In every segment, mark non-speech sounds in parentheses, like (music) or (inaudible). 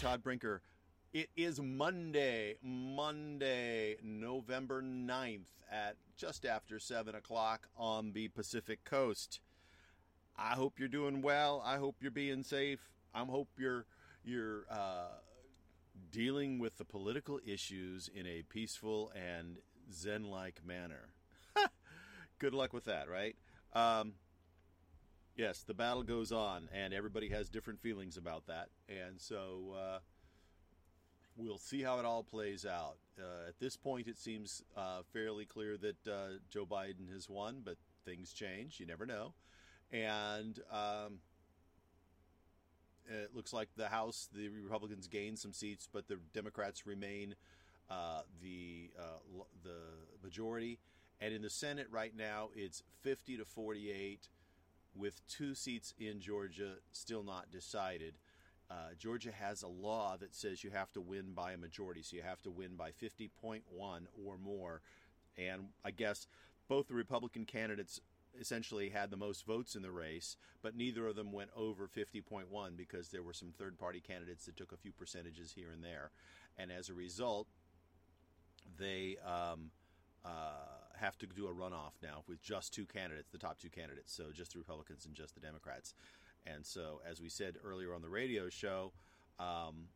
Todd Brinker. It is Monday, Monday, November 9th at just after 7 o'clock on the Pacific Coast. I hope you're doing well. I hope you're being safe. I hope you're you're uh, dealing with the political issues in a peaceful and zen-like manner. (laughs) Good luck with that, right? Um, yes, the battle goes on, and everybody has different feelings about that, and so uh, we'll see how it all plays out. Uh, at this point, it seems uh, fairly clear that uh, Joe Biden has won, but things change. You never know, and. Um, it looks like the House, the Republicans gain some seats, but the Democrats remain uh, the uh, the majority. And in the Senate right now, it's 50 to 48, with two seats in Georgia still not decided. Uh, Georgia has a law that says you have to win by a majority, so you have to win by 50.1 or more. And I guess both the Republican candidates essentially had the most votes in the race, but neither of them went over 50.1 because there were some third party candidates that took a few percentages here and there. And as a result, they um, uh, have to do a runoff now with just two candidates, the top two candidates, so just the Republicans and just the Democrats. And so, as we said earlier on the radio show, um,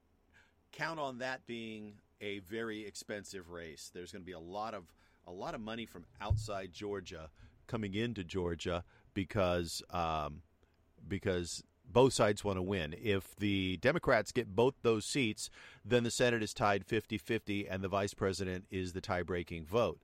count on that being a very expensive race. There's going to be a lot of a lot of money from outside Georgia coming into Georgia because um, because both sides want to win. If the Democrats get both those seats, then the Senate is tied 50-50 and the vice president is the tie-breaking vote.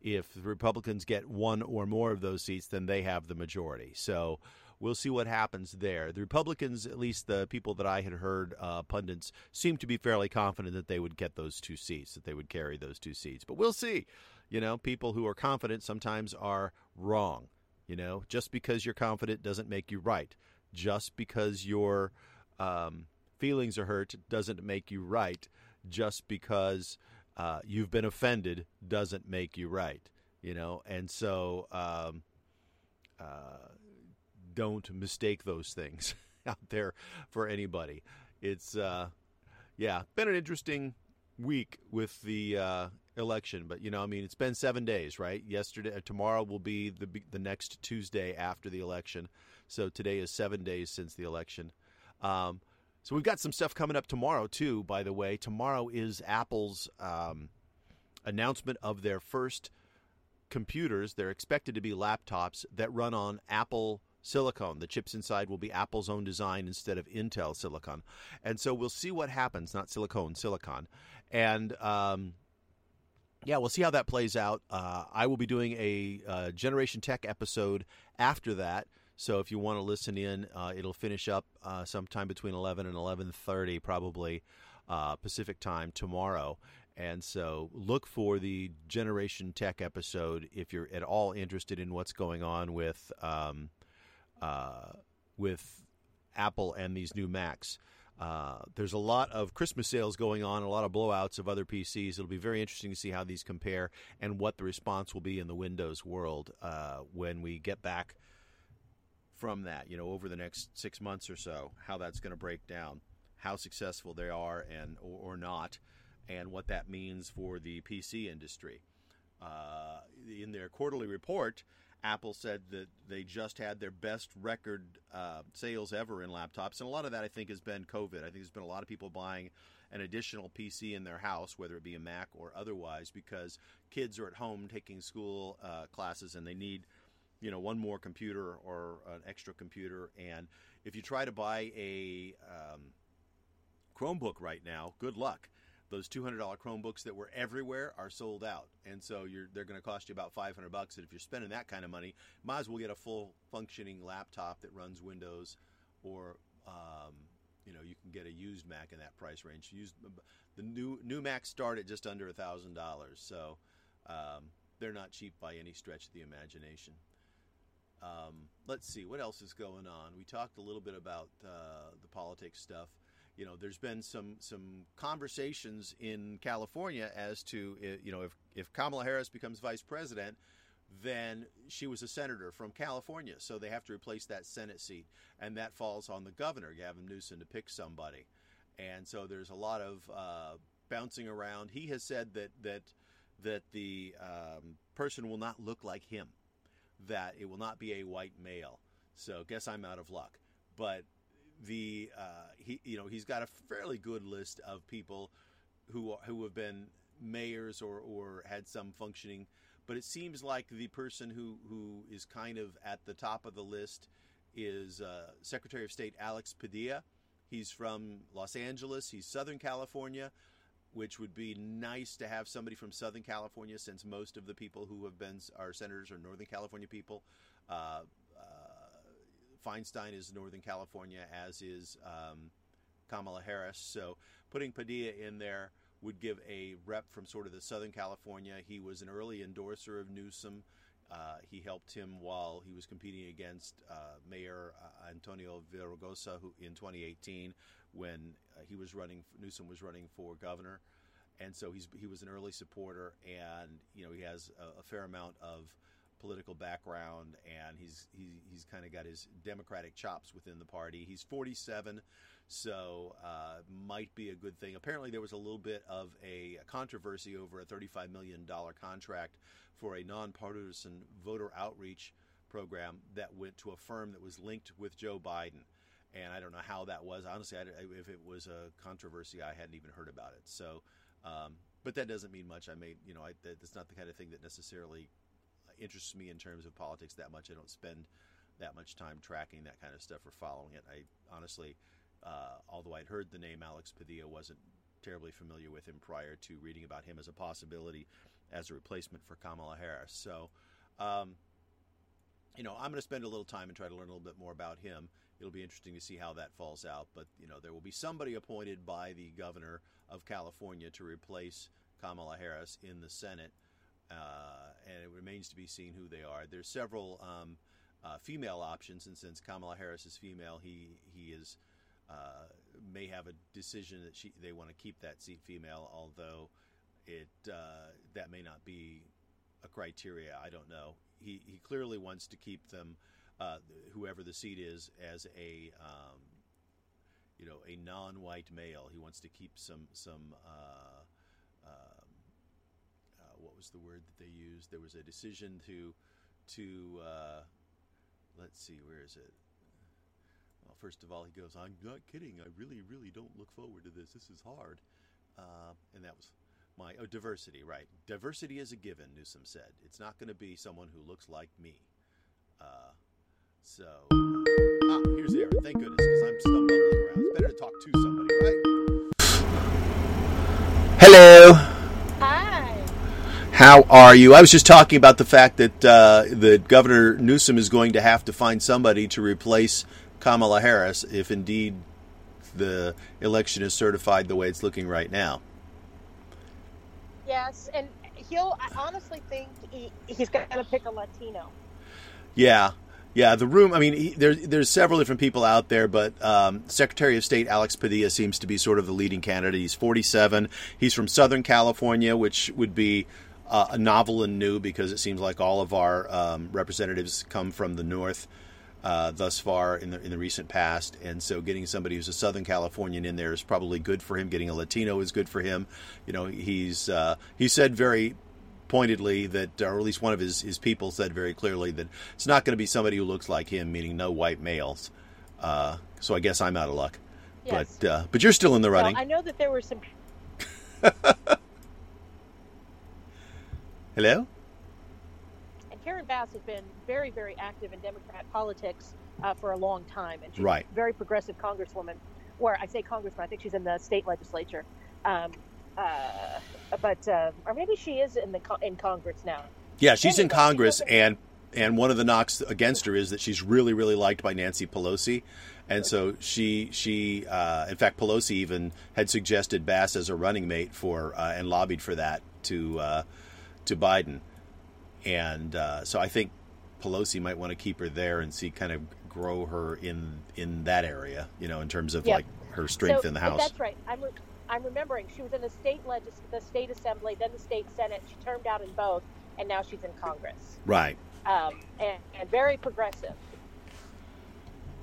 If the Republicans get one or more of those seats, then they have the majority. So we'll see what happens there. The Republicans, at least the people that I had heard, uh, pundits, seem to be fairly confident that they would get those two seats, that they would carry those two seats. But we'll see. You know, people who are confident sometimes are wrong. You know, just because you're confident doesn't make you right. Just because your um, feelings are hurt doesn't make you right. Just because uh, you've been offended doesn't make you right. You know, and so um, uh, don't mistake those things (laughs) out there for anybody. It's uh, yeah, been an interesting week with the uh, election, but you know, I mean, it's been seven days, right? Yesterday, uh, tomorrow will be the the next Tuesday after the election, so today is seven days since the election. Um, so we've got some stuff coming up tomorrow too. By the way, tomorrow is Apple's um, announcement of their first computers. They're expected to be laptops that run on Apple silicon. The chips inside will be Apple's own design instead of Intel silicon. And so we'll see what happens, not silicone, silicon. And um, yeah, we'll see how that plays out. Uh, I will be doing a uh, Generation Tech episode after that. So if you want to listen in, uh, it'll finish up uh, sometime between 11 and 11:30, probably uh, Pacific time tomorrow. And so look for the Generation Tech episode if you're at all interested in what's going on with um, uh, with Apple and these new Macs. Uh, there's a lot of Christmas sales going on, a lot of blowouts of other PCs. It'll be very interesting to see how these compare and what the response will be in the Windows world uh, when we get back from that. You know, over the next six months or so, how that's going to break down, how successful they are and or, or, not, and what that means for the PC industry. Uh, in their quarterly report, Apple said that they just had their best record uh, sales ever in laptops, and a lot of that I think has been COVID. I think there's been a lot of people buying an additional PC in their house, whether it be a Mac or otherwise, because kids are at home taking school uh, classes and they need, you know, one more computer or an extra computer. And if you try to buy a um, Chromebook right now, good luck those $200 Chromebooks that were everywhere are sold out, and so they're going to cost you about 500 bucks. And if you're spending that kind of money, might as well get a full functioning laptop that runs Windows, or um, you know you can get a used Mac in that price range. Used the new new Macs start at just under thousand dollars, so um, they're not cheap by any stretch of the imagination. Um, let's see what else is going on. We talked a little bit about uh, the politics stuff you know, there's been some some conversations in California as to uh, you know if if Kamala Harris becomes vice president, then she was a senator from California, so they have to replace that Senate seat, and that falls on the governor Gavin Newsom to pick somebody, and so there's a lot of uh, bouncing around. He has said that that that the um, person will not look like him, that it will not be a white male. So guess I'm out of luck, but the uh, he you know he's got a fairly good list of people who who have been mayors or or had some functioning but it seems like the person who who is kind of at the top of the list is uh, Secretary of State Alex Padilla. He's from Los Angeles. He's Southern California, which would be nice to have somebody from Southern California, since most of the people who have been our senators are Northern California people. Uh, Feinstein is Northern California, as is um, Kamala Harris. So putting Padilla in there would give a rep from sort of the Southern California. He was an early endorser of Newsom. Uh, he helped him while he was competing against uh, Mayor uh, Antonio Villaraigosa who, in 2018 when uh, he was running, Newsom was running for governor. And so he's, he was an early supporter, and you know he has a, a fair amount of political background, and he's he, he's kind of got his Democratic chops within the party. He's 47, so uh, might be a good thing. Apparently, there was a little bit of a controversy over a 35 million dollar contract for a nonpartisan voter outreach program that went to a firm that was linked with Joe Biden. And I don't know how that was. Honestly, I, if it was a controversy, I hadn't even heard about it. So, um, but that doesn't mean much. I may, you know, I, that's not the kind of thing that necessarily interests me in terms of politics that much. I don't spend that much time tracking that kind of stuff or following it. I honestly, uh, although I'd heard the name Alex Padilla, wasn't terribly familiar with him prior to reading about him as a possibility as a replacement for Kamala Harris. So, um, you know, I'm going to spend a little time and try to learn a little bit more about him. It'll be interesting to see how that falls out. But, you know, there will be somebody appointed by the governor of California to replace Kamala Harris in the Senate uh, and it remains to be seen who they are. There's several um, uh, female options, and since Kamala Harris is female, he he is uh, may have a decision that she they want to keep that seat female, although it uh, that may not be a criteria. I don't know. He he clearly wants to keep them, uh, whoever the seat is, as a um, you know a non-white male. He wants to keep some some uh, was the word that they used? There was a decision to to uh, let's see, where is it? Well, first of all, he goes, "I'm not kidding. I really, really don't look forward to this. This is hard," uh, and that was my oh, diversity. Right, diversity is a given. Newsom said it's not going to be someone who looks like me. Uh, so, ah, here's Aaron. Thank goodness, because I'm stumbling around. It's better to talk to somebody, right? Hello. How are you? I was just talking about the fact that uh, that Governor Newsom is going to have to find somebody to replace Kamala Harris if indeed the election is certified the way it's looking right now. Yes, and he'll. I honestly think he, he's going to pick a Latino. Yeah, yeah. The room. I mean, he, there's there's several different people out there, but um, Secretary of State Alex Padilla seems to be sort of the leading candidate. He's 47. He's from Southern California, which would be uh, novel and new because it seems like all of our um, representatives come from the north uh, thus far in the in the recent past, and so getting somebody who's a Southern Californian in there is probably good for him. Getting a Latino is good for him. You know, he's uh, he said very pointedly that, or at least one of his, his people said very clearly that it's not going to be somebody who looks like him, meaning no white males. Uh, so I guess I'm out of luck. Yes. But uh, but you're still in the running. Well, I know that there were some. (laughs) Hello? And Karen Bass has been very, very active in Democrat politics uh, for a long time. And she's right. a very progressive congresswoman, or I say congresswoman, I think she's in the state legislature. Um, uh, but, uh, or maybe she is in the in Congress now. Yeah, she's anyway, in Congress, and and one of the knocks against her is that she's really, really liked by Nancy Pelosi. And so she, she, uh, in fact, Pelosi even had suggested Bass as a running mate for, uh, and lobbied for that to, uh, to Biden, and uh, so I think Pelosi might want to keep her there and see kind of grow her in in that area. You know, in terms of Yep. like her strength so, in the house. That's right. I'm, re- I'm remembering she was in the state legis- the state assembly, then the state senate. She termed out in both, and now she's in Congress. Right. Um, and, and very progressive.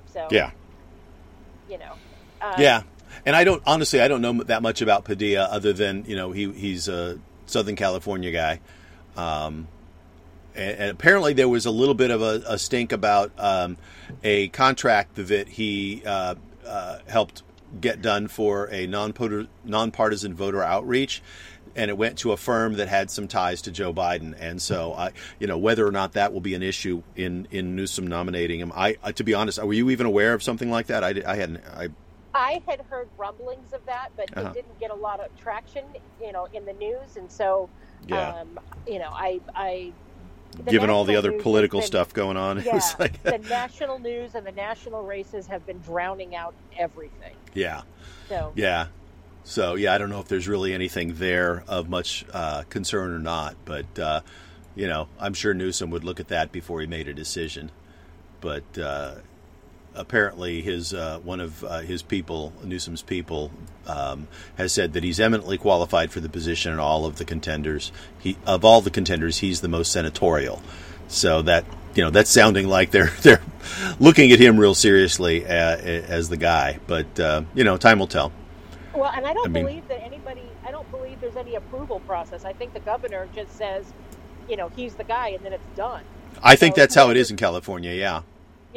So Yeah. you know. Um, Yeah, and I don't honestly I don't know that much about Padilla other than you know he he's a Southern California guy, um, and, and apparently there was a little bit of a, a stink about um, a contract that he uh, uh, helped get done for a non nonpartisan voter outreach. And it went to a firm that had some ties to Joe Biden, and so I, you know, whether or not that will be an issue in in Newsom nominating him, I, I to be honest, were you even aware of something like that? I, I hadn't. I I had heard rumblings of that, but Uh-huh. it didn't get a lot of traction, you know, in the news, and so, yeah. um, you know, I, I, given all the other political been- stuff going on. Yeah, it was (laughs) like, the national news and the national races have been drowning out everything. yeah, So, yeah. So yeah, I don't know if there's really anything there of much uh, concern or not, but uh, you know, I'm sure Newsom would look at that before he made a decision. But uh, apparently, his uh, one of uh, his people, Newsom's people, um, has said that he's eminently qualified for the position, and all of the contenders, he of all the contenders, he's the most senatorial. So that you know, that's sounding like they're (laughs) they're looking at him real seriously uh, as the guy. But uh, you know, time will tell. well, and I don't I mean- believe that anybody, I don't believe there's any approval process. I think the governor just says, you know, he's the guy, and then it's done. I think that's how it is in California. Yeah.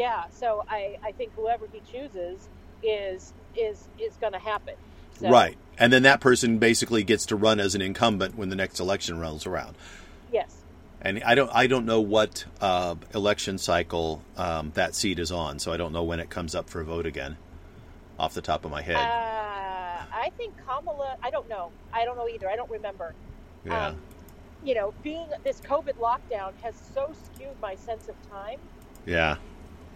Yeah, so I, I think whoever he chooses is is is going to happen. So, Right. And then that person basically gets to run as an incumbent when the next election rolls around. Yes. And I don't I don't know what uh, election cycle um, that seat is on, so I don't know when it comes up for a vote again, off the top of my head. Uh, I think Kamala. I don't know. I don't know either. I don't remember. yeah. Um, you know, being this COVID lockdown has so skewed my sense of time. yeah.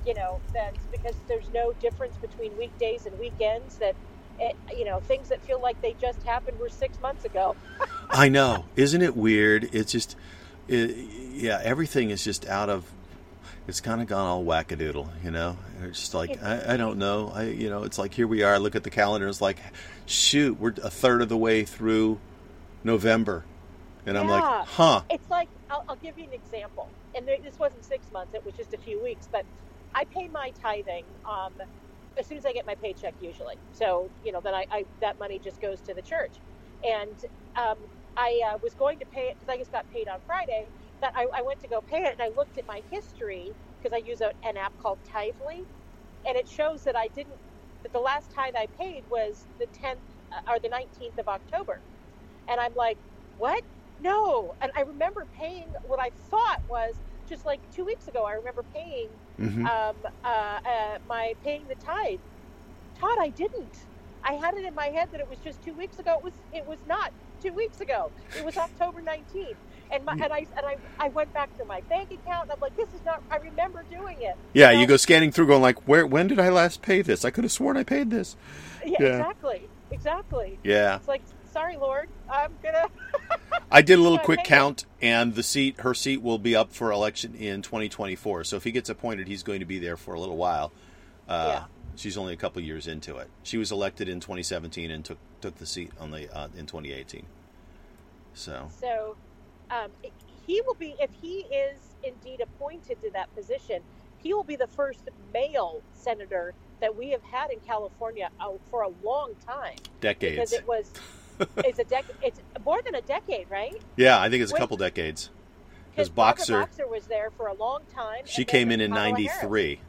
You know that because there's no difference between weekdays and weekends. That it, you know things that feel like they just happened were six months ago. (laughs) I know. Isn't it weird? It's just, it, yeah, everything is just out of. It's kind of gone all wackadoodle, you know. It's just like I, I don't know. I you know, it's like here we are. I Look at the calendar. It's like, shoot, we're a third of the way through November, and I'm like, huh? It's like I'll, I'll give you an example, and this wasn't six months; it was just a few weeks. But I pay my tithing um, as soon as I get my paycheck, usually. So you know, then I, I that money just goes to the church, and um, I uh, was going to pay it because I just got paid on Friday. That I, I went to go pay it, and I looked at my history because I use a, an app called Tithely, and it shows that I didn't. That the last tithe I paid was the 10th uh, or the 19th of October, and I'm like, what? No. And I remember paying what I thought was just like two weeks ago. I remember paying hmm um, uh, uh, my paying the tithe. Todd, I didn't. I had it in my head that it was just two weeks ago. It was. It was not two weeks ago. It was October nineteenth. And my, and I and I, I went back to my bank account and I'm like, this is not. I remember doing it. Yeah, So- you go scanning through, going like, where? When did I last pay this? I could have sworn I paid this. Yeah, Yeah. exactly, exactly. Yeah, It's like, sorry, Lord, I'm gonna. (laughs) I did a little quick count, and the seat, her seat, will be up for election in 2024. So if he gets appointed, he's going to be there for a little while. Uh, Yeah. She's only a couple years into it. She was elected in 2017 and took took the seat on the uh, in 2018. So So, um, he will be if he is indeed appointed to that position. He will be the first male senator that we have had in California uh, for a long time decades. because it was it's a dec- it's more than a decade, right? Yeah, I think it's a Wait. couple decades. Because Boxer, Boxer was there for a long time. she came in in '93.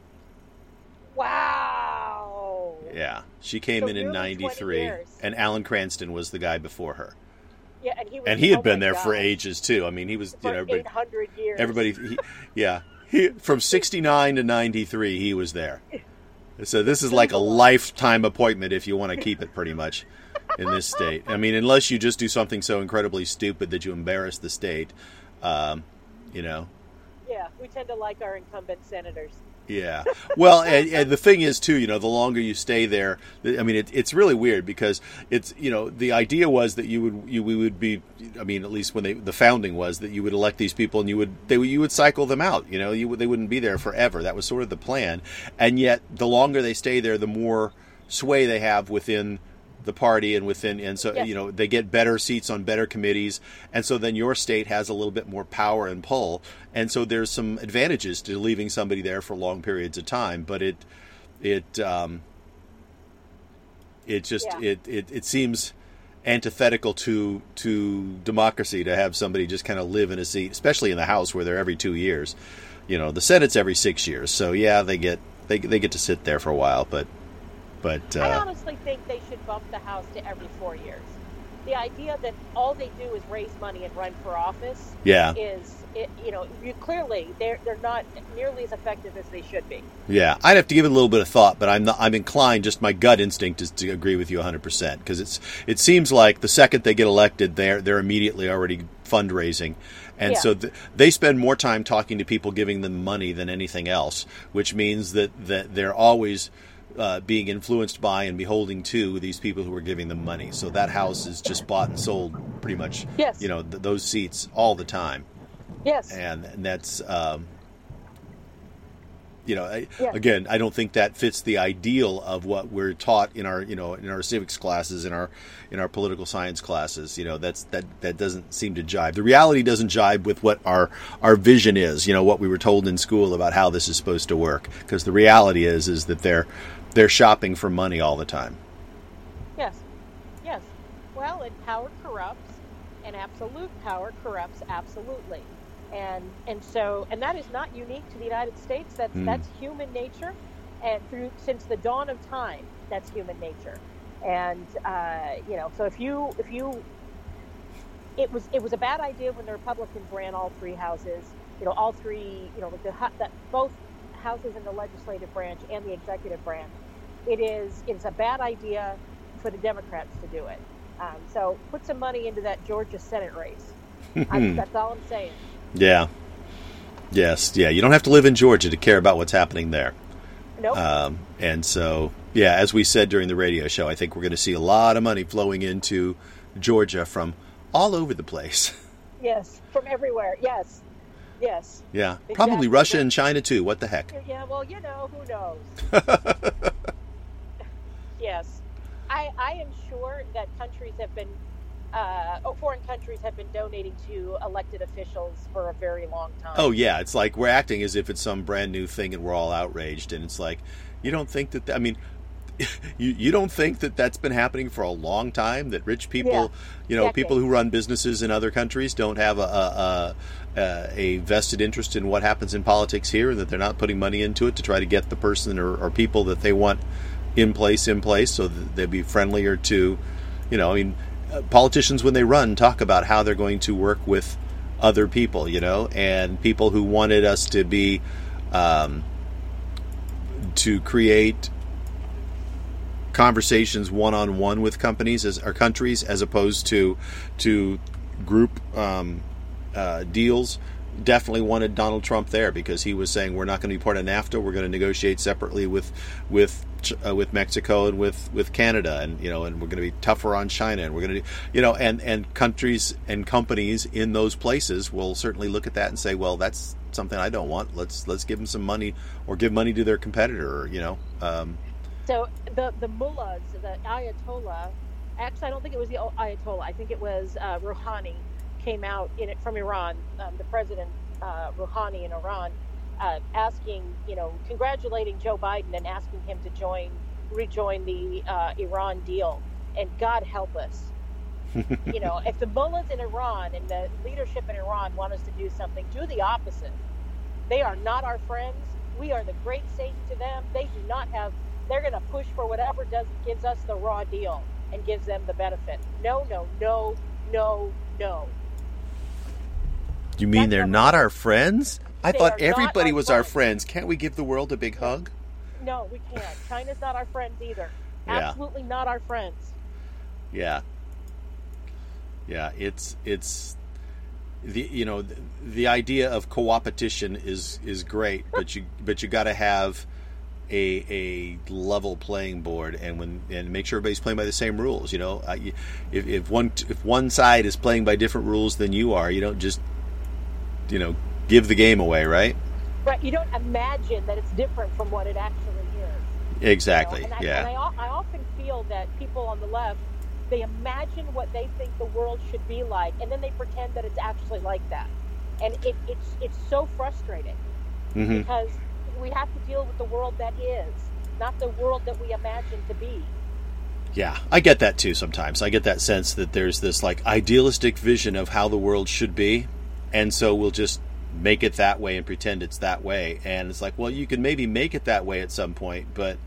Wow. Yeah, she came So in in '93, and Alan Cranston was the guy before her, Yeah, and he was, and he had oh been there for ages too. I mean, he was for you know everybody, 800 years. everybody he, yeah, he, from '69 to '93, he was there. So this is like a lifetime appointment if you want to keep it, pretty much, in this state. I mean, unless you just do something so incredibly stupid that you embarrass the state, um, you know. Yeah, we tend to like our incumbent senators. Yeah. Well, and, and, the thing is too, you know, the longer you stay there, I mean, it, it's really weird because it's, you know, the idea was that you would, you we would be, I mean, at least when they, the founding was that you would elect these people and you would, they, you would cycle them out. You know, you they wouldn't be there forever. That was sort of the plan, and yet the longer they stay there, the more sway they have within the party and within and so yes. you know they get better seats on better committees and so then your state has a little bit more power and pull and so there's some advantages to leaving somebody there for long periods of time but it it um, it just yeah. it, it it seems antithetical to to democracy to have somebody just kind of live in a seat especially in the house where they're every 2 years you know the senate's every 6 years so yeah they get they, they get to sit there for a while but but uh, I honestly think they should bump the House to every four years. The idea that all they do is raise money and run for office, yeah, is it, you know you clearly they're they're not nearly as effective as they should be. Yeah, I'd have to give it a little bit of thought, but I'm not, I'm inclined. Just my gut instinct is to agree with you 100 percent because it's it seems like the second they get elected, they're they're immediately already fundraising. And yeah. so th- they spend more time talking to people, giving them money than anything else, which means that, that they're always uh, being influenced by and beholding to these people who are giving them money. So that house is just bought and sold pretty much. Yes. You know th- those seats all the time. Yes. And, and that's. Um, you know, I, yeah. again, I don't think that fits the ideal of what we're taught in our, you know, in our civics classes, in our, in our political science classes. You know, that's that that doesn't seem to jive. The reality doesn't jive with what our our vision is. You know, what we were told in school about how this is supposed to work. Because the reality is, is that they're they're shopping for money all the time. Yes, yes. Well, and power corrupts, and absolute power corrupts absolutely, and and so and that is not unique to the United States. That's mm. that's human nature, and through since the dawn of time, that's human nature, and uh, you know. So if you if you it was it was a bad idea when the Republicans ran all three houses. You know, all three. You know, the, the both houses in the legislative branch and the executive branch it is it's a bad idea for the Democrats to do it. Um, so put some money into that Georgia Senate race. I, (laughs) that's all I'm saying. Yeah. Yes. Yeah. You don't have to live in Georgia to care about what's happening there. Nope. Um, and so, yeah, as we said during the radio show, I think we're going to see a lot of money flowing into Georgia from all over the place. (laughs) Yes, from everywhere. Yes. Yes. Yeah. Exactly. Probably Russia and China too. What the heck? Yeah, well, you know, who knows? (laughs) yes. I, I am sure that countries have been, uh, oh, foreign countries have been donating to elected officials for a very long time. Oh, yeah. It's like we're acting as if it's some brand new thing and we're all outraged. And it's like, you don't think that, I mean, (laughs) you, you don't think that that's been happening for a long time that rich people yeah. you know people who run businesses in other countries don't have a, a, a, a, vested interest in what happens in politics here and that they're not putting money into it to try to get the person or, or people that they want in place in place so they'd be friendlier to you know i mean uh, politicians when they run talk about how they're going to work with other people you know and people who wanted us to be um, to create conversations one on one with companies as or countries as opposed to to group um, uh, deals definitely wanted Donald Trump there because he was saying we're not going to be part of NAFTA. We're going to negotiate separately with with uh, with Mexico and with with Canada, and you know, and we're going to be tougher on China, and we're going to, you know, and and countries and companies in those places will certainly look at that and say, well, that's something I don't want. Let's let's give them some money or give money to their competitor, you know. Um, so the the mullahs, the Ayatollah, actually, I don't think it was the Ayatollah. I think it was uh, Rouhani came out in it from Iran, um, the president uh, Rouhani in Iran, uh, asking, you know, congratulating Joe Biden and asking him to join, rejoin the uh, Iran deal. And God help us. (laughs) you know, if the mullahs in Iran and the leadership in Iran want us to do something, do the opposite. They are not our friends. We are the great Satan to them. They do not have. They're going to push for whatever does gives us the raw deal and gives them the benefit. No, no, no, no, no. You mean That's they're not our friends? I they thought everybody our was friends. our friends. Can't we give the world a big hug? No, we can't. China's not our friends either. (laughs) Yeah. Absolutely not our friends. Yeah. Yeah, it's it's the you know the, the idea of coopetition is is great, (laughs) but you but you got to have a a level playing board and when and make sure everybody's playing by the same rules. You know, I, if if one if one side is playing by different rules than you are, you don't just you know give the game away, right? Right. You don't imagine that it's different from what it actually is. Exactly. You know? and yeah. I, and I, I often feel that people on the left they imagine what they think the world should be like, and then they pretend that it's actually like that, and it, it's it's so frustrating mm-hmm. because we have to deal with the world that is, not the world that we imagine to be. Yeah, I get that too sometimes. I get that sense that there's this like idealistic vision of how the world should be, and so we'll just make it that way and pretend it's that way. And it's like, well, you can maybe make it that way at some point, but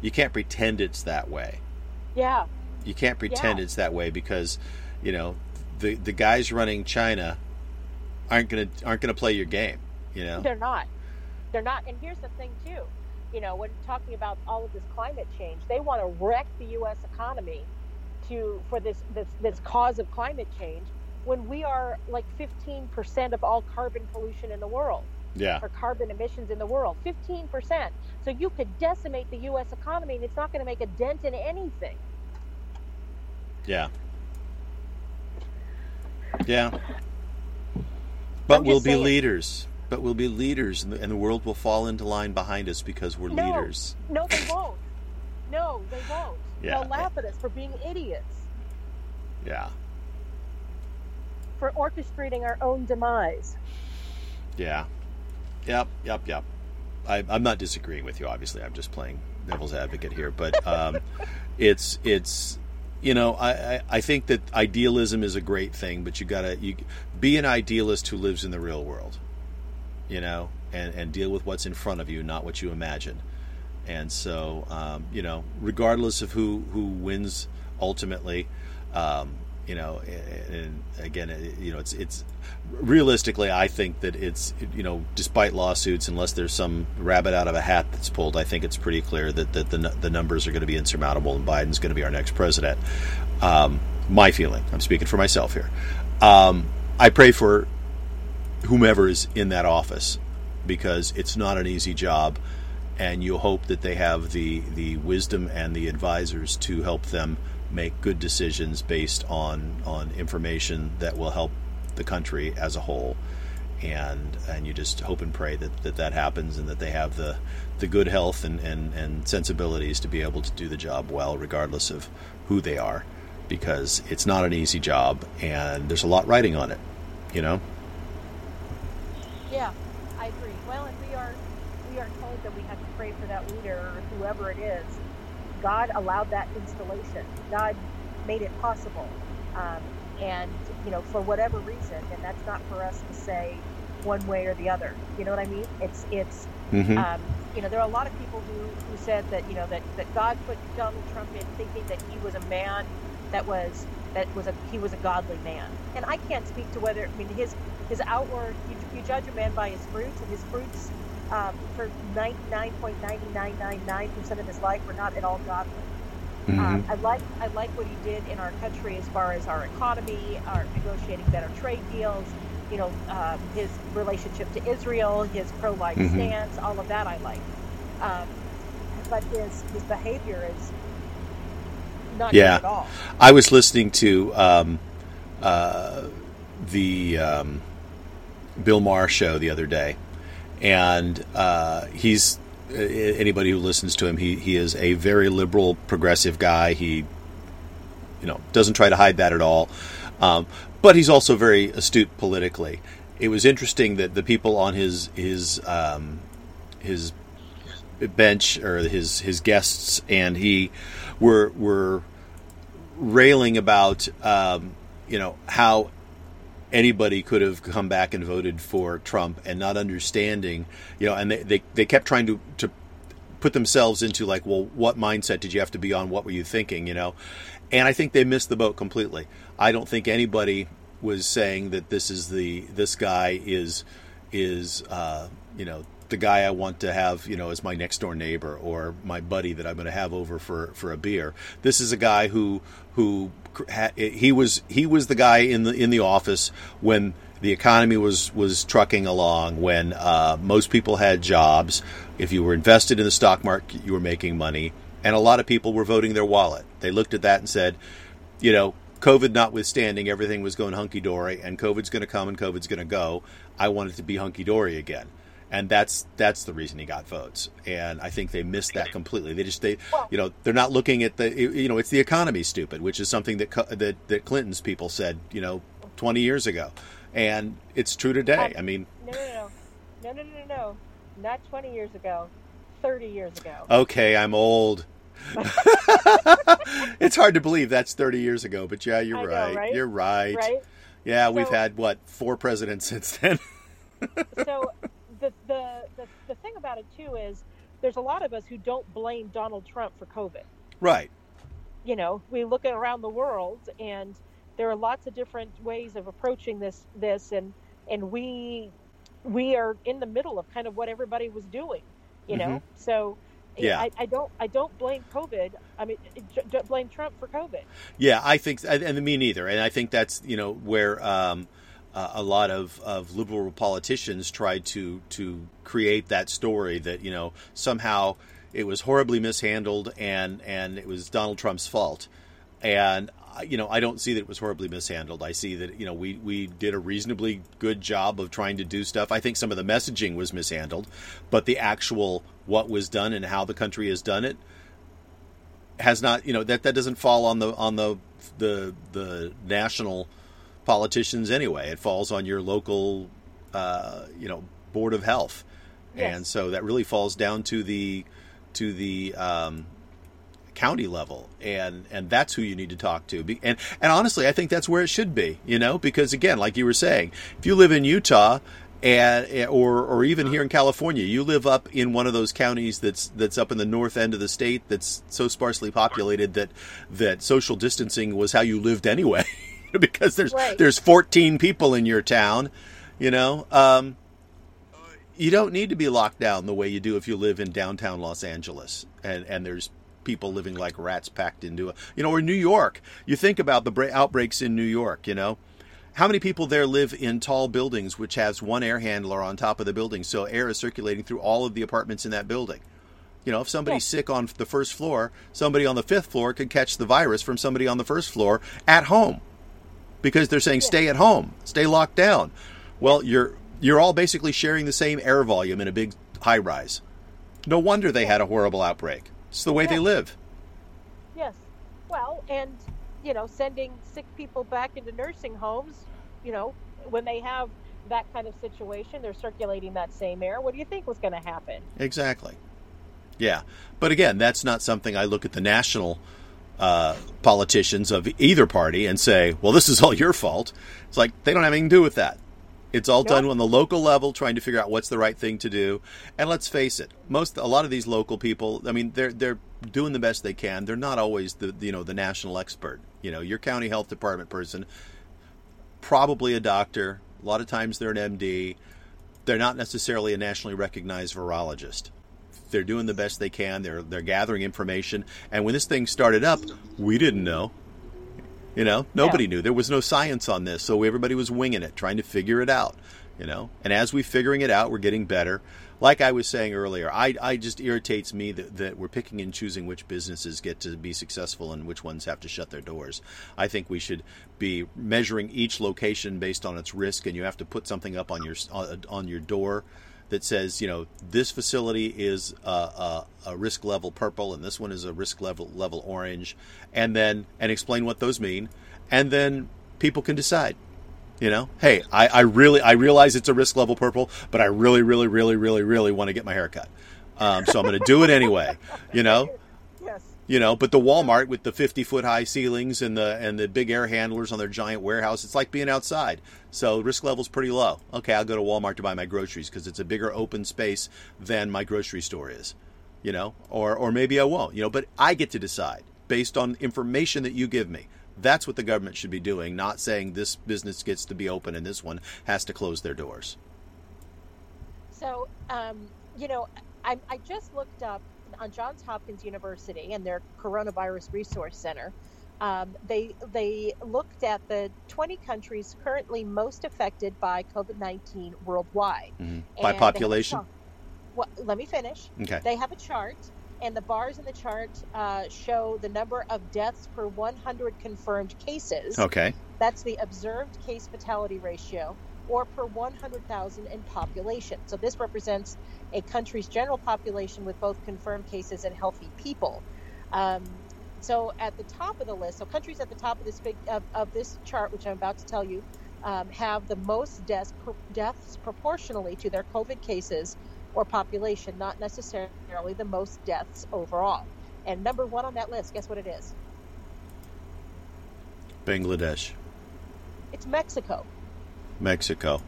you can't pretend it's that way. Yeah. You can't pretend Yeah. it's that way because, you know, the the guys running China aren't gonna aren't gonna play your game. You know. They're not. They're not. And here's the thing, too. You know, when talking about all of this climate change, they want to wreck the U.S. economy to for this this this cause of climate change when we are like 15% of all carbon pollution in the world Yeah. or carbon emissions in the world. 15%. So you could decimate the U.S. economy and it's not going to make a dent in anything. Yeah. Yeah. But we'll just be saying. leaders. But we'll be leaders, and the, and the world will fall into line behind us because we're No. leaders. No, they won't. No, they won't. Yeah. They'll laugh at us for being idiots, Yeah. For orchestrating our own demise. Yeah. Yep. Yep. Yep. I, I'm not disagreeing with you. Obviously, I'm just playing devil's advocate here. But um, (laughs) it's it's you know I, I I think that idealism is a great thing, but you gotta you be an idealist who lives in the real world. You know, and and deal with what's in front of you, not what you imagine. And so, um, you know, regardless of who who wins ultimately, um, you know, and, again, you know, it's it's realistically, I think that it's you know, despite lawsuits, unless there's some rabbit out of a hat that's pulled, I think it's pretty clear that that the the numbers are going to be insurmountable, and Biden's going to be our next president. Um, my feeling, I'm speaking for myself here. Um, I pray for whomever is in that office because it's not an easy job and you hope that they have the the wisdom and the advisors to help them make good decisions based on on information that will help the country as a whole and and you just hope and pray that that, that happens and that they have the the good health and, and, and sensibilities to be able to do the job well regardless of who they are because it's not an easy job and there's a lot riding on it you know Yeah, I agree. Well, if we are we are told that we have to pray for that leader or whoever it is, God allowed that installation. God made it possible, um, and you know for whatever reason, and that's not for us to say one way or the other. You know what I mean? It's it's mm-hmm. um, you know there are a lot of people who, who said that you know that, that God put Donald Trump in thinking that he was a man that was that was a he was a godly man, and I can't speak to whether I mean his his outward you, you judge a man by his fruits, and his fruits um, for ninety nine point ninety nine nine nine percent of his life we were not at all godly. Mm-hmm. Um, I like I like what he did in our country as far as our economy, our negotiating better trade deals. You know, um, his relationship to Israel, his pro-life Mhm. stance, all of that I like. Um, but his his behavior is not Yeah. good at all. I was listening to um, uh, the um, Bill Maher show the other day, and uh, he's anybody who listens to him, he he is a very liberal, progressive guy. He, you know, doesn't try to hide that at all, um, but he's also very astute politically. It was interesting that the people on his his um, his bench or his his guests and he were were railing about um, you know how anybody could have come back and voted for Trump and not understanding you know and they, they, they kept trying to, to put themselves into like well what mindset did you have to be on? What were you thinking? You know? And I think they missed the boat completely. I don't think anybody was saying that this is the this guy is is uh, you know the guy I want to have, you know, as my next door neighbor or my buddy that I'm going to have over for, for a beer. This is a guy who who he was he was the guy in the in the office when the economy was was trucking along, when uh, most people had jobs. If you were invested in the stock market, you were making money, and a lot of people were voting their wallet. They looked at that and said, you know, COVID notwithstanding, everything was going hunky dory, and COVID's going to come and COVID's going to go. I want it to be hunky dory again and that's that's the reason he got votes. And I think they missed that completely. They just they you know they're not looking at the you know it's the economy stupid, which is something that that that Clinton's people said you know 20 years ago, and it's true today. I mean, no, no, no, no, no, no, no, not 20 years ago, 30 years ago. Okay, I'm old. (laughs) it's hard to believe that's 30 years ago, but yeah, you're right. right. You're right. Right. Yeah, so, we've had what four presidents since then. (laughs) so the, the, the, the thing about it too is there's a lot of us who don't blame Donald Trump for COVID. Right. You know, we look at around the world and there are lots of different ways of approaching this this and and we we are in the middle of kind of what everybody was doing, you know. Mm-hmm. So yeah, I, I, don't I don't blame COVID. I mean, blame Trump for COVID. Yeah, I think, and me neither. And I think that's you know where um, uh, a lot of, of liberal politicians tried to to create that story that you know somehow it was horribly mishandled and and it was Donald Trump's fault. And you know I don't see that it was horribly mishandled. I see that you know we we did a reasonably good job of trying to do stuff. I think some of the messaging was mishandled but the actual what was done and how the country has done it has not you know that that doesn't fall on the on the the the national politicians anyway. It falls on your local, uh, you know, board of health, yes. and so that really falls down to the to the um, county level, and and that's who you need to talk to. And and honestly, I think that's where it should be. You know, because again, like you were saying, if you live in Utah. And, or, or even here in California, you live up in one of those counties that's that's up in the north end of the state that's so sparsely populated that that social distancing was how you lived anyway. (laughs) (laughs) because there's right. there's 14 people in your town, you know. Um, you don't need to be locked down the way you do if you live in downtown Los Angeles and and there's people living like rats packed into a you know or New York. You think about the outbreaks in New York, you know. How many people there live in tall buildings which has one air handler on top of the building so air is circulating through all of the apartments in that building? You know, if somebody's sick on the first floor, somebody on the fifth floor could catch the virus from somebody on the first floor at home because they're saying stay at home, stay locked down. Well, you're you're all basically sharing the same air volume in a big high rise. No wonder they had a horrible outbreak. It's the way they live. Yes. Well, and you know, sending sick people back into nursing homes, you know, when they have that kind of situation, they're circulating that same air. What do you think was going to happen? Exactly. Yeah. But again, that's not something I look at the national uh, politicians of either party and say, well, this is all your fault. It's like they don't have anything to do with that. It's all done on the local level, trying to figure out what's the right thing to do. And let's face it, most a lot of these local people, I mean, they're they're doing the best they can. They're not always the you know the national expert. You know, your county health department person, probably a doctor. A lot of times they're an MD. They're not necessarily a nationally recognized virologist. They're doing the best they can. They're they're gathering information. And when this thing started up, we didn't know. You know, nobody yeah. knew. There was no science on this, so everybody was winging it, trying to figure it out. You know, and as we're figuring it out, we're getting better. Like I was saying earlier, I, I just irritates me that, that we're picking and choosing which businesses get to be successful and which ones have to shut their doors. I think we should be measuring each location based on its risk, and you have to put something up on your on your door that says, you know, this facility is a, a, a, risk level purple and this one is a risk level level orange, and then and explain what those mean, and then people can decide. You know, hey, I, I really I realize it's a risk level purple, but I really, really, really, really, really want to get my hair cut. Um, so I'm going to do it anyway. You know, you know but the walmart with the 50 foot high ceilings and the and the big air handlers on their giant warehouse it's like being outside so risk level's pretty low. Okay, I'll go to Walmart to buy my groceries because it's a bigger open space than my grocery store is. You know, or or maybe I won't. You know, but I get to decide based on information that you give me. That's what the government should be doing, not saying this business gets to be open and this one has to close their doors. So, um, you know, I, I just looked up on Johns Hopkins University and their Coronavirus Resource Center. Um, they they looked at the 20 countries currently most affected by COVID 19 worldwide mm-hmm. by population. Well, let me finish. Okay. They have a chart, and the bars in the chart uh, show the number of deaths per 100 confirmed cases. Okay. That's the observed case fatality ratio, or per 100,000 in population. So this represents a country's general population with both confirmed cases and healthy people. Um, so at the top of the list, so countries at the top of this big of, of this chart, which I'm about to tell you, um, have the most deaths, deaths proportionally to their COVID cases or population, not necessarily the most deaths overall. And number one on that list, guess what it is? Bangladesh. It's Mexico. Mexico.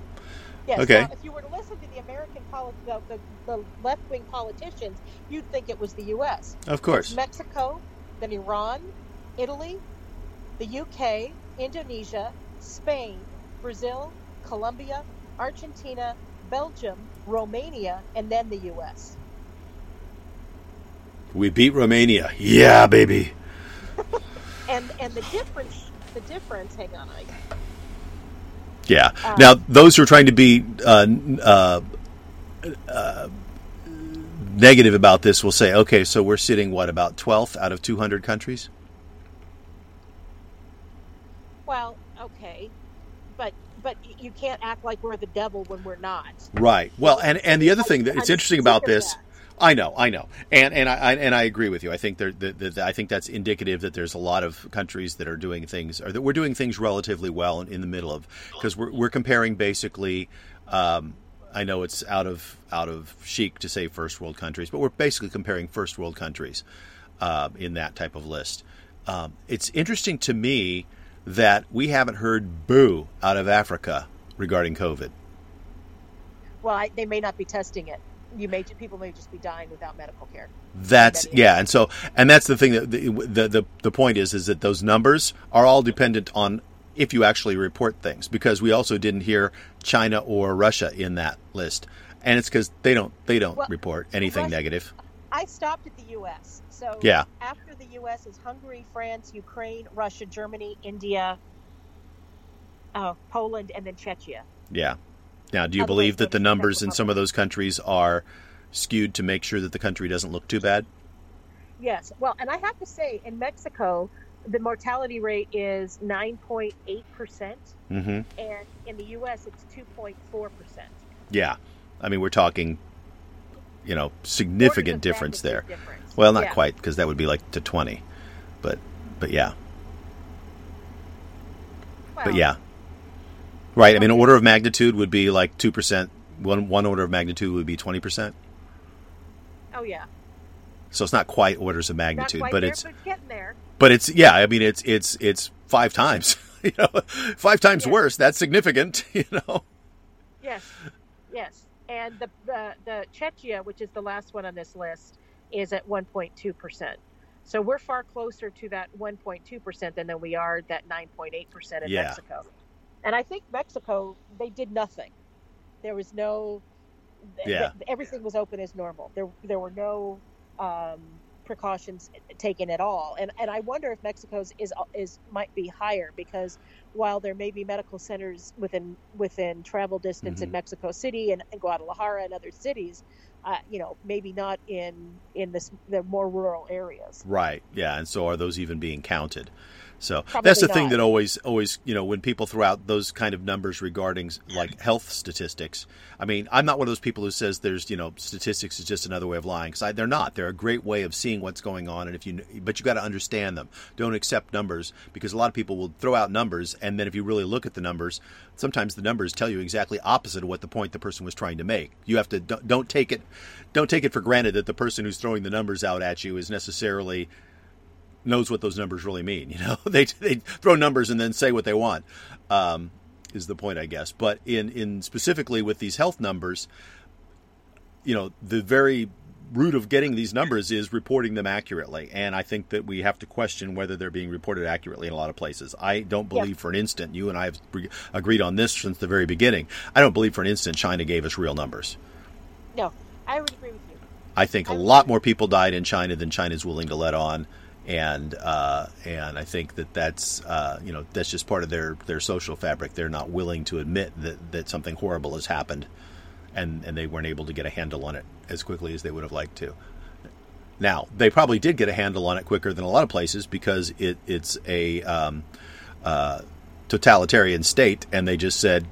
Yes. Okay. Now, if you were to listen to the American poli- the, the, the left wing politicians, you'd think it was the U.S. Of course. It's Mexico, then Iran, Italy, the UK, Indonesia, Spain, Brazil, Colombia, Argentina, Belgium, Romania, and then the U.S. We beat Romania. Yeah, baby. (laughs) and and the difference, the difference. Hang on, I. Yeah. Um, now, those who are trying to be uh, uh, uh, negative about this will say, okay, so we're sitting what about 12th out of 200 countries? Well, okay, but but you can't act like we're the devil when we're not. Right. Well, and and the other thing that it's interesting about this. I know, I know, and and I and I agree with you. I think there, the, the, I think that's indicative that there's a lot of countries that are doing things, or that we're doing things relatively well in, in the middle of, because we're we're comparing basically. Um, I know it's out of out of chic to say first world countries, but we're basically comparing first world countries uh, in that type of list. Um, it's interesting to me that we haven't heard boo out of Africa regarding COVID. Well, I, they may not be testing it. You may people may just be dying without medical care. That's yeah, and so and that's the thing that the, the the the point is is that those numbers are all dependent on if you actually report things because we also didn't hear China or Russia in that list, and it's because they don't they don't well, report anything Russia, negative. I stopped at the U.S. So yeah. after the U.S. is Hungary, France, Ukraine, Russia, Germany, India, uh, Poland, and then Czechia. Yeah. Now, do you believe that the numbers in some of those countries are skewed to make sure that the country doesn't look too bad? Yes. Well, and I have to say, in Mexico, the mortality rate is 9.8%, mm-hmm. and in the U.S., it's 2.4%. Yeah. I mean, we're talking, you know, significant difference there. Difference. Well, not yeah. quite, because that would be like to 20. But, but yeah. Well, but yeah. Right. I mean, order of magnitude would be like 2%. One, one order of magnitude would be 20%. Oh, yeah. So it's not quite orders of magnitude, but there, it's but getting there. But it's yeah, I mean it's it's it's five times. (laughs) you know, five times worse. That's significant. (laughs) You know. Yes, yes, and the the the Czechia, which is the last one on this list, is at 1.2 percent. So we're far closer to that 1.2 percent than, than we are that 9.8 percent in yeah. Mexico. And I think Mexico they did nothing. There was no. Yeah. Th- everything was open as normal. There there were no um, precautions taken at all. And and I wonder if Mexico's is is might be higher because while there may be medical centers within within travel distance mm-hmm. in Mexico City and, and, Guadalajara and other cities, uh, you know, maybe not in in this the more rural areas. Right. Yeah. And so are those even being counted? So Probably that's the not. thing that always, always, you know, when people throw out those kind of numbers regarding like health statistics. I mean, I'm not one of those people who says there's, you know, statistics is just another way of lying because they're not. They're a great way of seeing what's going on, and if you, but you got to understand them. Don't accept numbers because a lot of people will throw out numbers, and then if you really look at the numbers, sometimes the numbers tell you exactly opposite of what the point the person was trying to make. You have to don't take it, don't take it for granted that the person who's throwing the numbers out at you is necessarily knows what those numbers really mean. You know, (laughs) they they throw numbers and then say what they want. Um, is the point, I guess. But in in specifically with these health numbers, you know, the very root of getting these numbers is reporting them accurately. And I think that we have to question whether they're being reported accurately in a lot of places. I don't believe yeah. for an instant, you and I have agreed on this since the very beginning. I don't believe for an instant China gave us real numbers. No, I would agree with you. I think a I would lot more people died in China than China is willing to let on, and uh, and I think that that's uh, you know that's just part of their their social fabric. They're not willing to admit that that something horrible has happened, and and they weren't able to get a handle on it as quickly as they would have liked to. Now they probably did get a handle on it quicker than a lot of places because it it's a um, uh, totalitarian state, and they just said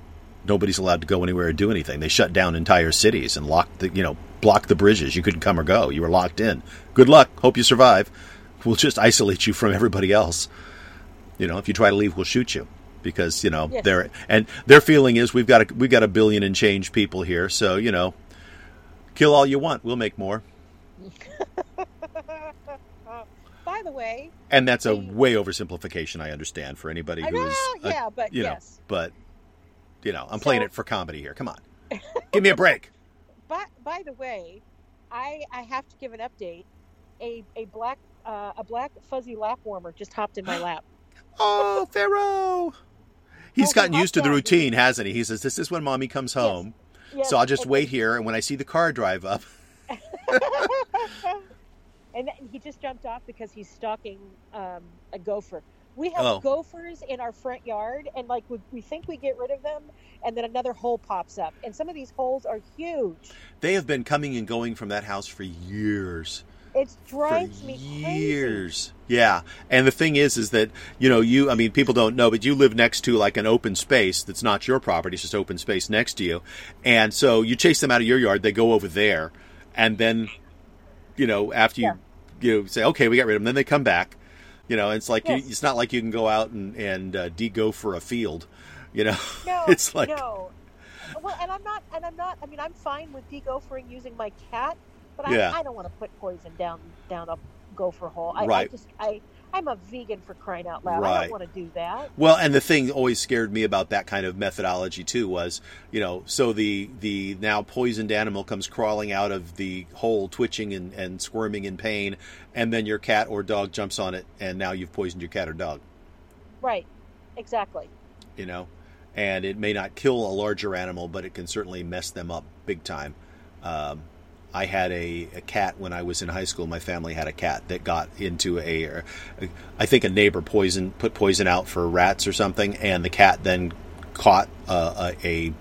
nobody's allowed to go anywhere or do anything. They shut down entire cities and locked the you know blocked the bridges. You couldn't come or go. You were locked in. Good luck. Hope you survive. We'll just isolate you from everybody else. You know, if you try to leave, we'll shoot you because you know Yes. they're and their feeling is we've got a we've got a billion and change people here, so you know, kill all you want. We'll make more. (laughs) By the way, And that's a way oversimplification. I understand for anybody who's yeah, but you know, yes. but you know, I'm playing it for comedy here. Come on, give me a break. (laughs) By, by the way, I I have to give an update. A a black uh, a black fuzzy lap warmer just hopped in my (gasps) lap. Oh, Pharaoh. He's Oh, gotten used to the routine, hasn't he? He says, "This is when mommy comes home, Yes, so I'll just wait here, and when I see the car drive up, (laughs) (laughs) and then he just jumped off because he's stalking um, a gopher. We have Oh. gophers in our front yard, and like we, we think we get rid of them, and then another hole pops up, and some of these holes are huge. they have been coming and going from that house for years." It for drives me crazy. years. Yeah, and the thing is, is that you know, you. I mean, people don't know, but you live next to like an open space that's not your property; it's just open space next to you. And so you chase them out of your yard, they go over there, and then, you know, after you, Yeah. you know, say, okay, we got rid of them, then they come back. You know, it's like Yes. you, it's not like you can go out and and uh, de-gopher a field. You know, No, (laughs) it's like no. Well, and I'm not, and I'm not. I mean, I'm fine with degophering using my cat, but Yeah. I, I don't want to put poison down down a gopher hole. I, I Right. just, I, I'm a vegan for crying out loud. I don't want to do that. Well, and the thing always scared me about that kind of methodology too was, you know, so the the now poisoned animal comes crawling out of the hole, twitching and, and squirming in pain, and then your cat or dog jumps on it, and now you've poisoned your cat or dog. Right. Exactly. You know, and it may not kill a larger animal, but it can certainly mess them up big time. Um, I had a, a cat when I was in high school. My family had a cat that got into a, a, I think a neighbor poison put poison out for rats or something, and the cat then caught a, a, a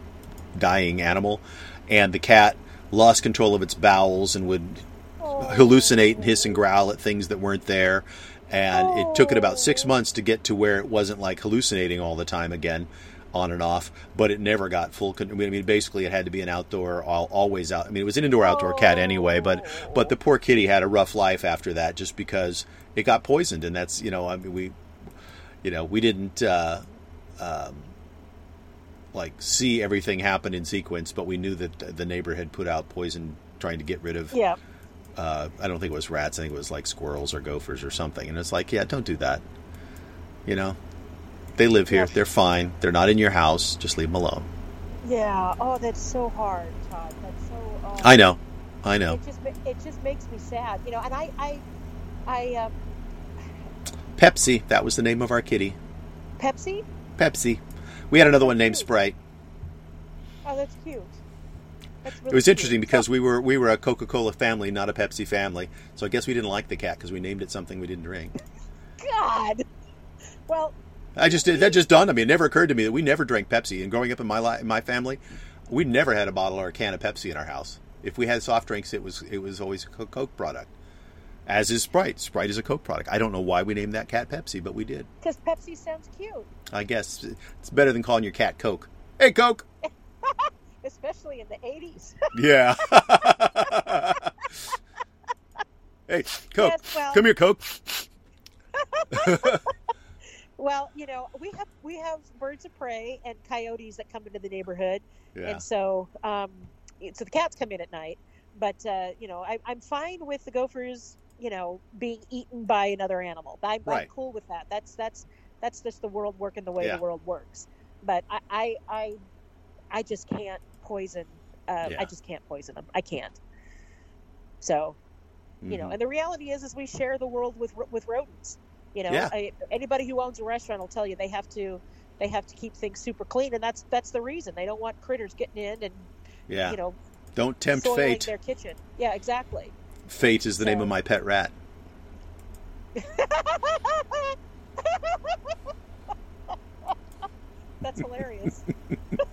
dying animal, and the cat lost control of its bowels and would oh. hallucinate and hiss and growl at things that weren't there. And it took it about six months to get to where it wasn't like hallucinating all the time again, on and off. But it never got full. Con- I mean, basically, it had to be an outdoor, all, always out. I mean, it was an indoor outdoor cat anyway. But but the poor kitty had a rough life after that, just because it got poisoned. And that's you know, I mean, we, you know, we didn't. Uh, um, like see everything happen in sequence, but we knew that the neighbor had put out poison trying to get rid of Yeah. uh, I don't think it was rats. I think it was like squirrels or gophers or something. And it's like, yeah, don't do that. You know, they live here. They're fine. They're not in your house. Just leave them alone. Yeah. Oh, that's so hard, Todd. That's so. Oh, I know. I know. It just it just makes me sad, you know. And I I I um, Pepsi. That was the name of our kitty. Pepsi. Pepsi. We had another one named Sprite. Oh, that's cute. That's really It was cute. interesting because we were we were a Coca Cola family, not a Pepsi family. So I guess we didn't like the cat because we named it something we didn't drink. (laughs) God. Well, I just did that just dawned on me. It never occurred to me that we never drank Pepsi. And growing up in my li- in my family, we never had a bottle or a can of Pepsi in our house. If we had soft drinks, it was it was always a Coke product. As is Sprite. Sprite is a Coke product. I don't know why we named that cat Pepsi, but we did. because Pepsi sounds cute, I guess it's better than calling your cat Coke. Hey, Coke. (laughs) especially in the '80s. (laughs) Yeah. (laughs) hey, Coke. Yes, well- Come here, Coke. Well, you know, we have we have birds of prey and coyotes that come into the neighborhood, Yeah. and so um, so the cats come in at night. But uh, you know, I, I'm fine with the gophers, you know, being eaten by another animal. I'm, I'm Right. cool with that. That's that's that's just the world working the way Yeah. the world works. But I I I, I just can't poison. Uh, Yeah. I just can't poison them. I can't. So you know Mhm. and the reality is is we share the world with with rodents you know Yeah. I, anybody who owns a restaurant will tell you they have to they have to keep things super clean and that's that's the reason they don't want critters getting in and yeah. you know Don't tempt fate. their kitchen. Yeah, exactly. Fate is the name of my pet rat. (laughs) That's hilarious. (laughs)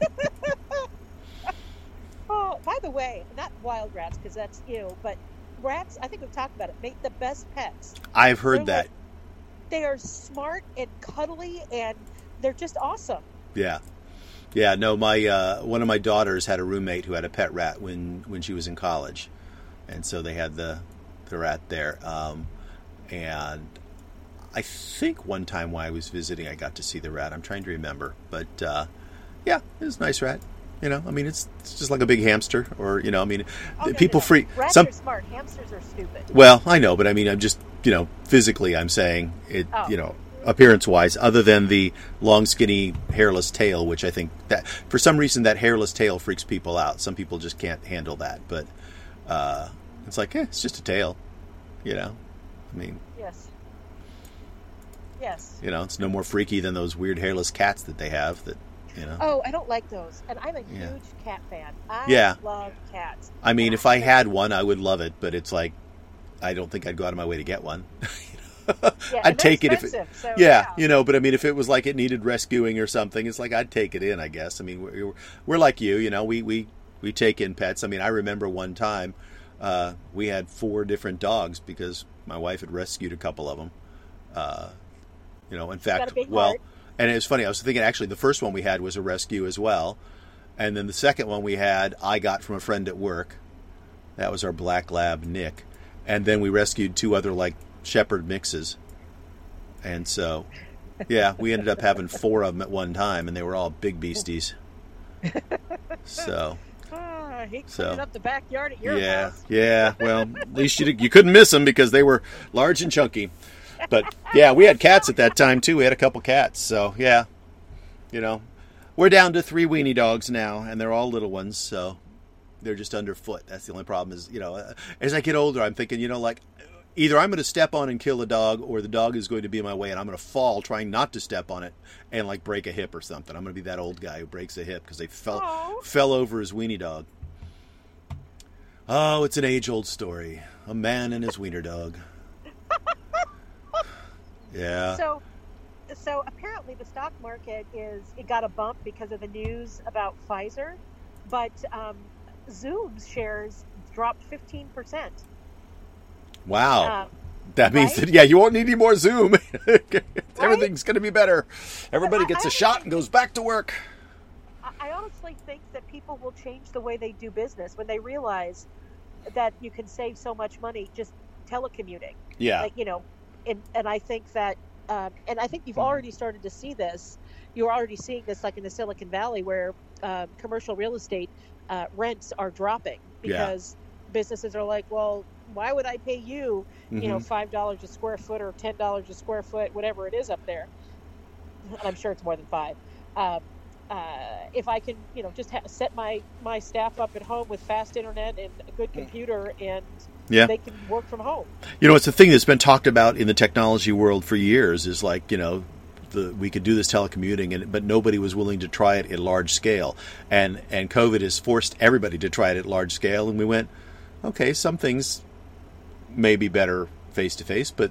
oh, by the way, not wild rats because that's ew, but rats. I think we've talked about it. Make the best pets. I've heard They're that. like- They are smart and cuddly, and they're just awesome. Yeah. Yeah, no, my uh, one of my daughters had a roommate who had a pet rat when when she was in college, and so they had the the rat there. Um, and I think one time while I was visiting, I got to see the rat. I'm trying to remember, but uh, yeah, it was a nice rat. You know, I mean, it's it's just like a big hamster, or you know, I mean, Oh, no, no, people no. free Rats some. are smart. Hamsters are stupid. Well, I know, but I mean, I'm just you know, physically, I'm saying it. Oh. You know, appearance wise, other than the long, skinny, hairless tail, which I think that for some reason that hairless tail freaks people out. Some people just can't handle that, but uh, it's like, eh, it's just a tail. You know, I mean, Yes. Yes. you know, it's no more freaky than those weird hairless cats that they have. That you know. Oh, I don't like those, and I'm a Yeah. huge cat fan. I Yeah. love cats. I mean, if I had one, I would love it, but it's like, I don't think I'd go out of my way to get one. (laughs) Yeah, I'd take it if it, so, yeah, you know, but I mean, if it was like it needed rescuing or something, it's like I'd take it in. I guess. I mean, we're, we're like you, you know, we we we take in pets. I mean, I remember one time uh, we had four different dogs because my wife had rescued a couple of them. Uh, you know, in fact, well, heart. And it was funny. I was thinking actually the first one we had was a rescue as well, and then the second one we had I got from a friend at work. That was our black lab Nick, and then we rescued two other like shepherd mixes. And so, yeah, we ended up having four of them at one time, and they were all big beasties. So, Ah, So- up the backyard at your yeah, house. yeah. Well, at least you you couldn't miss them because they were large and chunky. But yeah, we had cats at that time too. We had a couple cats. So yeah, you know, we're down to three weenie dogs now, and they're all little ones. So they're just underfoot. That's the only problem. Is you know, uh, as I get older, I'm thinking, you know, like either I'm going to step on and kill a dog, or the dog is going to be in my way, and I'm going to fall trying not to step on it and like break a hip or something. I'm going to be that old guy who breaks a hip because they fell fell over his weenie dog. Oh, it's an age old story. A man and his wiener dog. Yeah. So, so apparently the stock market is it got a bump because of the news about Pfizer, but um, Zoom's shares dropped fifteen percent. Wow. Um, that means right? that, yeah, you won't need any more Zoom. (laughs) Everything's going to be better. Everybody gets a shot and goes back to work. I- I honestly think that people will change the way they do business when they realize that you can save so much money just telecommuting. Yeah. Like you know, and and I think that, um, and I think you've already started to see this. You're already seeing this, like in the Silicon Valley, where um, commercial real estate uh, rents are dropping Yeah. because businesses are like, well, why would I pay you, you know, Mhm. five dollars a square foot or ten dollars a square foot, whatever it is up there? And I'm sure it's more than five. Um, uh, if I can, you know, just ha- set my my staff up at home with fast internet and a good computer, and Yeah. they can work from home. You know, it's a thing that's been talked about in the technology world for years. Is like you know, the, we could do this telecommuting, and but nobody was willing to try it at large scale, and and COVID has forced everybody to try it at large scale, and we went, okay, some things may be better face to face, but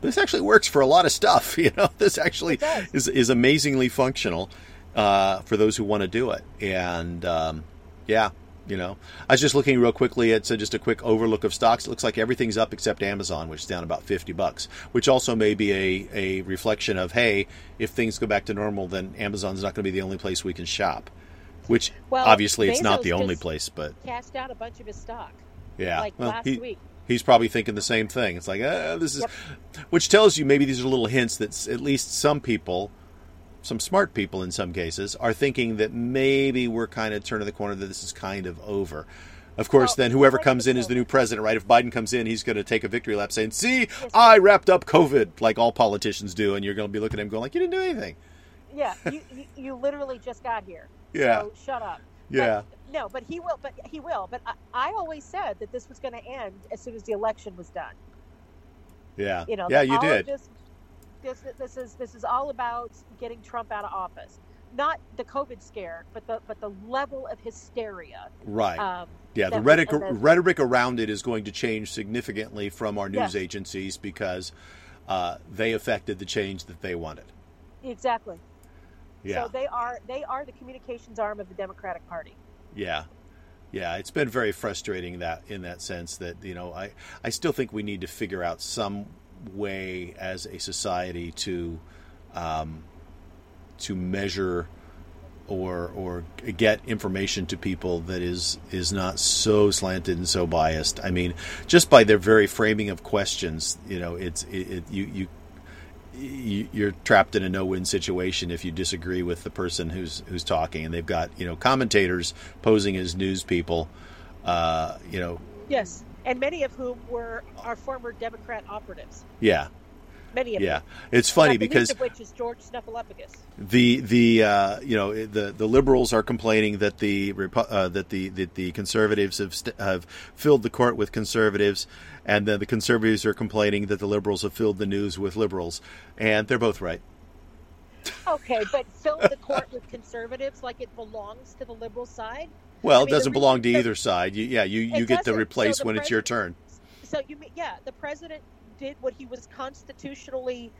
this actually works for a lot of stuff. (laughs) You know, this actually is is amazingly functional uh, for those who want to do it, and um, yeah. You know, I was just looking real quickly at so just a quick overlook of stocks. It looks like everything's up except Amazon, which is down about fifty bucks. Which also may be a, a reflection of hey, if things go back to normal, then Amazon's not going to be the only place we can shop. Which Well, obviously it's not the only place, but Cashed out a bunch of his stock, yeah, like Well, last he- week. he's probably thinking the same thing. It's like, uh, this is, Yep. which tells you maybe these are little hints that at least some people, some smart people in some cases, are thinking that maybe we're kind of turning the corner that this is kind of over. Of course, Well, then whoever comes in is the new president, right? If Biden comes in, he's going to take a victory lap saying, "See, I wrapped up COVID," like all politicians do, and you're going to be looking at him going, "Like you didn't do anything." Yeah, you, you you literally just got here. (laughs) Yeah. So shut up. Yeah. But, no, but he will. But he will. But I, I always said that this was going to end as soon as the election was done. Yeah, You know. yeah, you did. This, this is this is all about getting Trump out of office. not the COVID scare, but the but the level of hysteria. Right. Um, yeah, the rhetoric, then- rhetoric around it is going to change significantly from our news Yes. agencies because uh, they affected the change that they wanted. exactly. Yeah. So they are they are the communications arm of the Democratic Party. Yeah. Yeah, it's been very frustrating that in that sense that you know I I still think we need to figure out some way as a society to um, to measure or or get information to people that is is not so slanted and so biased. I mean, just by their very framing of questions, you know, it's it, it you you you- you're trapped in a no-win situation if you disagree with the person who's who's talking, and they've got you know commentators posing as news people, uh, you know, Yes, and many of whom were our former Democrat operatives. yeah, Many of yeah. them. Yeah. It's funny because of which is George Snuffleupagus. the the uh, you know the the liberals are complaining that the uh, that the that the conservatives have st- have filled the court with conservatives, and then the conservatives are complaining that the liberals have filled the news with liberals, and they're both right. Okay, but fill the court with conservatives like it belongs to the liberal side. Well, I it mean, the doesn't belong to either side. You, yeah, you, you get to replace So when it's your turn. So you mean yeah, the president did what he was constitutionally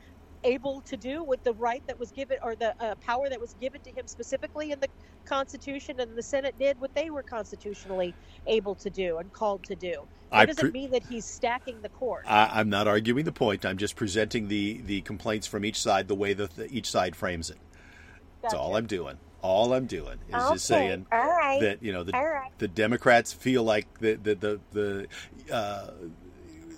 able to do with the right that was given or the uh, power that was given to him specifically in the Constitution, and the Senate did what they were constitutionally able to do and called to do. That I doesn't pre- mean that he's stacking the court. I, I'm not arguing the point. I'm just presenting the, the complaints from each side the way that the, each side frames it. That's all I'm doing. All I'm doing is just saying right, that you know the right. the Democrats feel like the the the, the uh,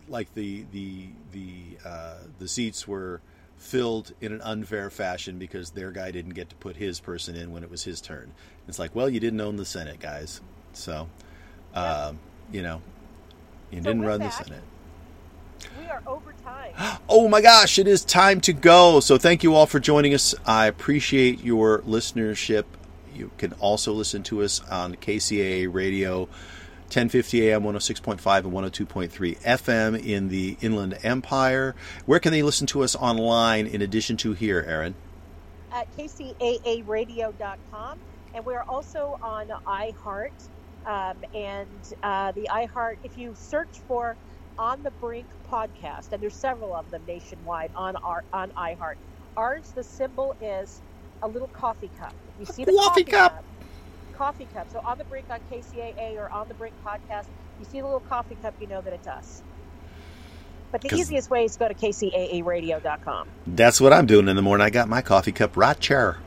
like the the the uh, the seats were filled in an unfair fashion because their guy didn't get to put his person in when it was his turn. It's like, well, you didn't own the Senate, guys, so um, you know you So didn't run the Senate. We are over time. (gasps) Oh my gosh, it is time to go. So thank you all for joining us. I appreciate your listenership. You can also listen to us on KCAA Radio, 1050 AM, 106.5 and 102.3 FM in the Inland Empire. Where can they listen to us online in addition to here, Aaron? at kcaaradio.com, and we're also on iHeart. Um, and uh, the iHeart, if you search for On the Brink podcast, and there's several of them nationwide on our on iHeart. Ours, the symbol is a little coffee cup. You see the Coffee cup. coffee cup. So on the Brink on KCAA or on the Brink podcast, you see the little coffee cup, you know that it's us. But the easiest way is to go to kcaaradio.com. That's what I'm doing in the morning. I got my coffee cup right chair.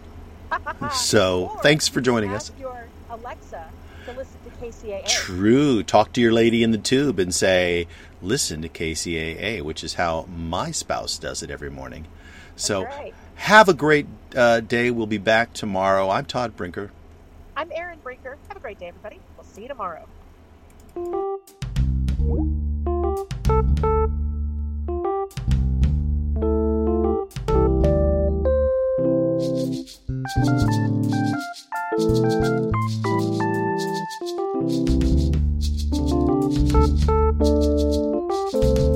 (laughs) So, Or thanks for joining us. your Alexa to listen to KCAA. True. Talk to your lady in the tube and say, listen to KCAA, which is how my spouse does it every morning. So right. have a great uh, day. We'll be back tomorrow. I'm Todd Brinker. I'm Aaron Brinker. Have a great day, everybody. We'll see you tomorrow. Thank you. Thank you.